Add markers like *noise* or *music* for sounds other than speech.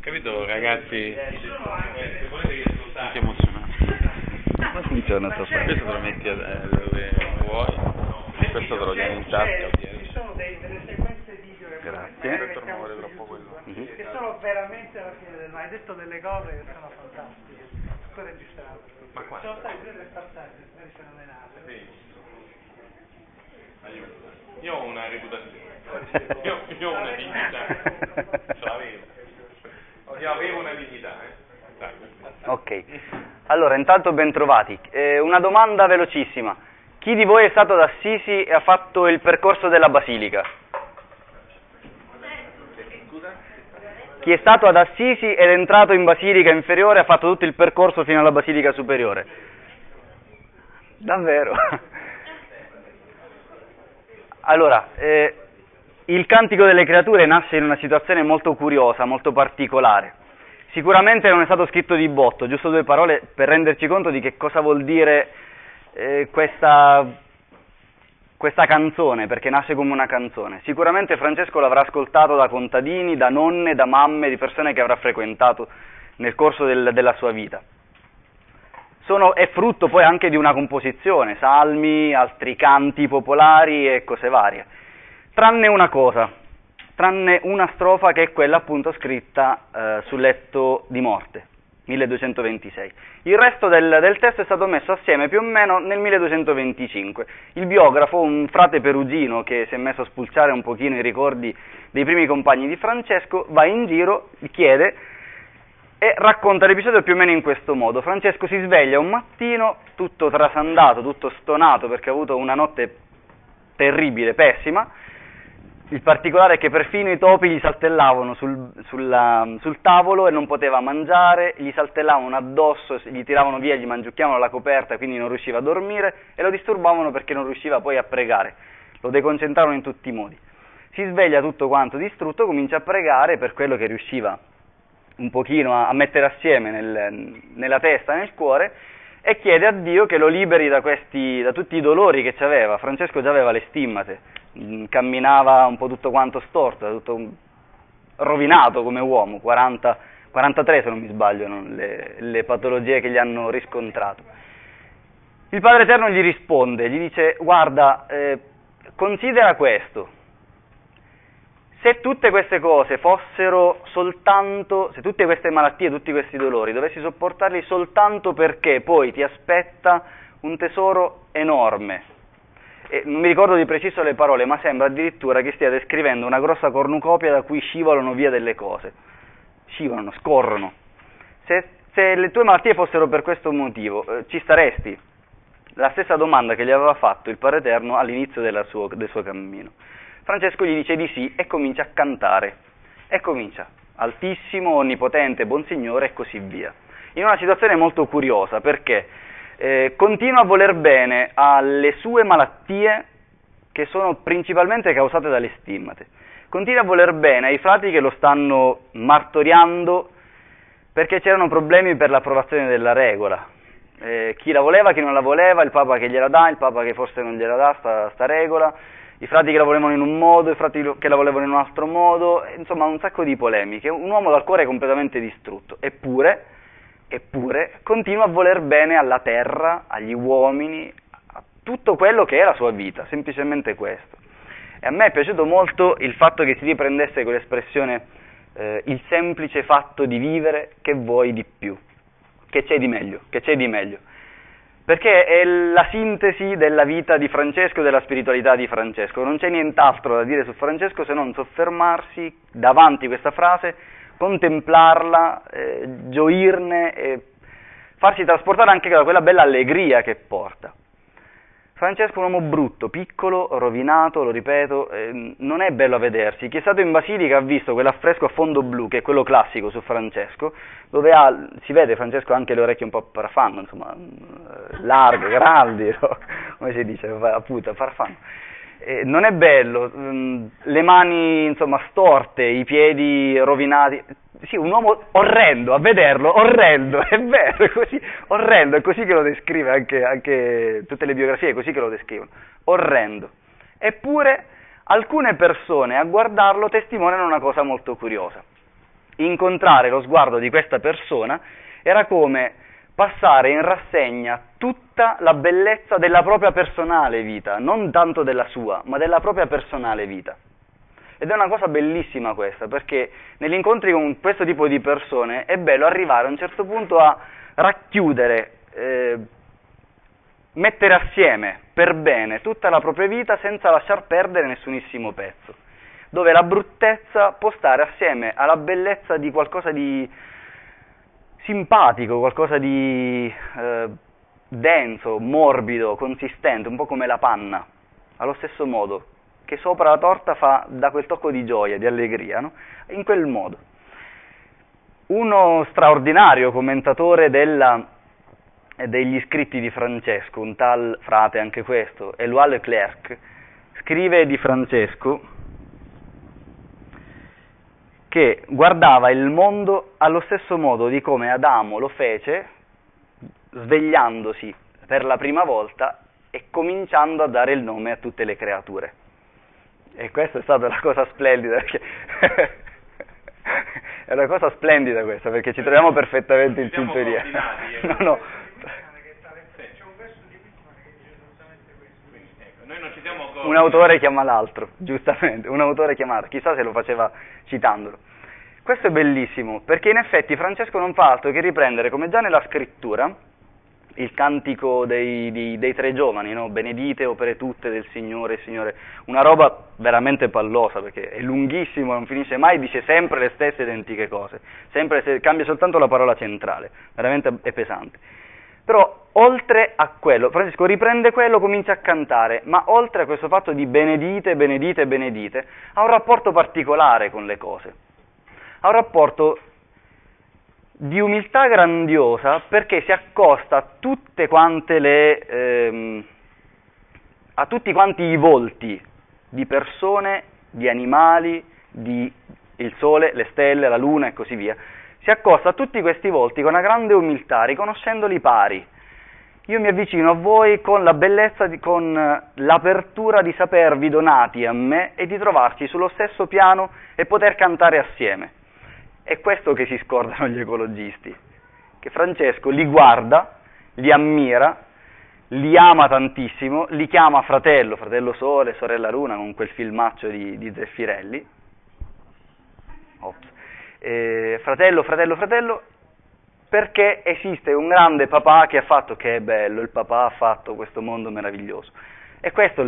Capito ragazzi? Anche emozionante. Come funziona sta storia? Questo te lo metti eh, dove vuoi, questo te lo tieni in tasca. Ci sono delle sequenze video che Grazie. quello. che sono veramente alla fine del. Hai detto delle cose che sono fantastiche. Tutto registrato. Ma quante? Sono state delle passaggi fenomenali. Io ho una reputazione. Io, io ho una dignità. Ce l'avevo. Io avevo una dignità, eh. Ok, allora intanto ben trovati. Eh, una domanda velocissima. Chi di voi è stato ad Assisi e ha fatto il percorso della Basilica? Chi è stato ad Assisi ed è entrato in Basilica inferiore ha fatto tutto il percorso fino alla Basilica superiore? Davvero? *laughs* Allora, eh, il Cantico delle Creature nasce in una situazione molto curiosa, molto particolare. Sicuramente non è stato scritto di botto, giusto due parole per renderci conto di che cosa vuol dire eh, questa, questa canzone, perché nasce come una canzone. Sicuramente Francesco l'avrà ascoltato da contadini, da nonne, da mamme, di persone che avrà frequentato nel corso del- della sua vita. Sono- è frutto poi anche di una composizione, salmi, altri canti popolari e cose varie. Tranne una cosa, tranne una strofa che è quella appunto scritta eh, sul letto di morte, 1226. Il resto del, del testo è stato messo assieme più o meno nel 1225. Il biografo, un frate perugino che si è messo a spulciare un pochino i ricordi dei primi compagni di Francesco, va in giro, chiede e racconta l'episodio più o meno in questo modo. Francesco si sveglia un mattino, tutto trasandato, tutto stonato perché ha avuto una notte terribile, pessima. Il particolare è che perfino i topi gli saltellavano sul, sulla- sul tavolo e non poteva mangiare, gli saltellavano addosso, gli tiravano via, gli mangiucchiavano la coperta, quindi non riusciva a dormire e lo disturbavano perché non riusciva poi a pregare. Lo deconcentravano in tutti i modi. Si sveglia tutto quanto distrutto, comincia a pregare per quello che riusciva un pochino a, a mettere assieme nel- nella testa e nel cuore e chiede a Dio che lo liberi da, questi, da tutti i dolori che aveva. Francesco già aveva le stimmate, mm, camminava un po' tutto quanto storto, tutto rovinato come uomo, 40, 43 se non mi sbaglio le, le patologie che gli hanno riscontrato. Il Padre Eterno gli risponde, gli dice guarda, eh, considera questo, se tutte queste cose fossero soltanto, se tutte queste malattie, tutti questi dolori, dovessi sopportarli soltanto perché poi ti aspetta un tesoro enorme. E non mi ricordo di preciso le parole, ma sembra addirittura che stia descrivendo una grossa cornucopia da cui scivolano via delle cose. Scivolano, scorrono. Se, se le tue malattie fossero per questo motivo, eh, ci staresti? La stessa domanda che gli aveva fatto il Padre Eterno all'inizio suo- del suo cammino. Francesco gli dice di sì e comincia a cantare. E comincia, altissimo, onnipotente, buon Signore e così via. In una situazione molto curiosa perché eh, continua a voler bene alle sue malattie che sono principalmente causate dalle stimmate. Continua a voler bene ai frati che lo stanno martoriando perché c'erano problemi per l'approvazione della regola. Eh, chi la voleva, chi non la voleva, il Papa che gliela dà, il Papa che forse non gliela dà sta, sta regola, i frati che la volevano in un modo, i frati che la volevano in un altro modo, insomma un sacco di polemiche, un uomo dal cuore completamente distrutto, eppure, eppure continua a voler bene alla terra, agli uomini, a tutto quello che è la sua vita, semplicemente questo. E a me è piaciuto molto il fatto che si riprendesse quell'espressione eh, il semplice fatto di vivere che vuoi di più, che c'è di meglio, che c'è di meglio perché è la sintesi della vita di Francesco e della spiritualità di Francesco. Non c'è nient'altro da dire su Francesco se non soffermarsi davanti a questa frase, contemplarla, eh, gioirne e farsi trasportare anche da quella bella allegria che porta. Francesco è un uomo brutto, piccolo, rovinato, lo ripeto, eh, non è bello a vedersi. Chi è stato in Basilica ha visto quell'affresco a fondo blu, che è quello classico su Francesco, dove ha, si vede Francesco anche le orecchie un po' farfanno, insomma, eh, larghe, grandi, no? *laughs* come si dice, appunto, farfanno. Eh, non è bello, mm, le mani insomma storte, i piedi rovinati, sì, un uomo orrendo, a vederlo, orrendo, *laughs* è vero, è così, orrendo, è così che lo descrive anche, anche tutte le biografie, è così che lo descrivono, orrendo. Eppure alcune persone a guardarlo testimoniano una cosa molto curiosa. Incontrare lo sguardo di questa persona era come passare in rassegna tutta la bellezza della propria personale vita, non tanto della sua, ma della propria personale vita. Ed è una cosa bellissima questa, perché negli incontri con questo tipo di persone è bello arrivare a un certo punto a racchiudere, eh, mettere assieme per bene tutta la propria vita senza lasciar perdere nessunissimo pezzo, dove la bruttezza può stare assieme alla bellezza di qualcosa di simpatico, qualcosa di eh, denso, morbido, consistente, un po' come la panna, allo stesso modo, che sopra la torta fa da quel tocco di gioia, di allegria, no? in quel modo. Uno straordinario commentatore della, degli scritti di Francesco, un tal frate anche questo, Éloi Leclerc, scrive di Francesco che guardava il mondo allo stesso modo di come Adamo lo fece svegliandosi per la prima volta e cominciando a dare il nome a tutte le creature. E questa è stata una cosa splendida, perché *laughs* è una cosa splendida questa, perché ci troviamo perfettamente in sintonia. Eh. *laughs* No, no. Un autore chiama l'altro, *laughs* giustamente, un autore chiama l'altro, chissà se lo faceva citandolo. Questo è bellissimo, perché in effetti Francesco non fa altro che riprendere, come già nella scrittura, il cantico dei, dei, dei tre giovani, no? benedite opere tutte del Signore, Signore, una roba veramente pallosa perché è lunghissimo, non finisce mai, dice sempre le stesse identiche cose, sempre se, cambia soltanto la parola centrale, veramente è pesante. Però oltre a quello, Francesco riprende quello, comincia a cantare, ma oltre a questo fatto di benedite, benedite, benedite, ha un rapporto particolare con le cose, ha un rapporto di umiltà grandiosa perché si accosta a tutte quante le, ehm, a tutti quanti i volti di persone, di animali, di il sole, le stelle, la luna e così via, si accosta a tutti questi volti con una grande umiltà, riconoscendoli pari. Io mi avvicino a voi con la bellezza, di, con l'apertura di sapervi donati a me e di trovarci sullo stesso piano e poter cantare assieme. È questo che si scordano gli ecologisti, che Francesco li guarda, li ammira, li ama tantissimo, li chiama fratello, fratello Sole, sorella Luna, con quel filmaccio di, di Zeffirelli. Eh, fratello, fratello, fratello, perché esiste un grande papà che ha fatto, che è bello, il papà ha fatto questo mondo meraviglioso. E questo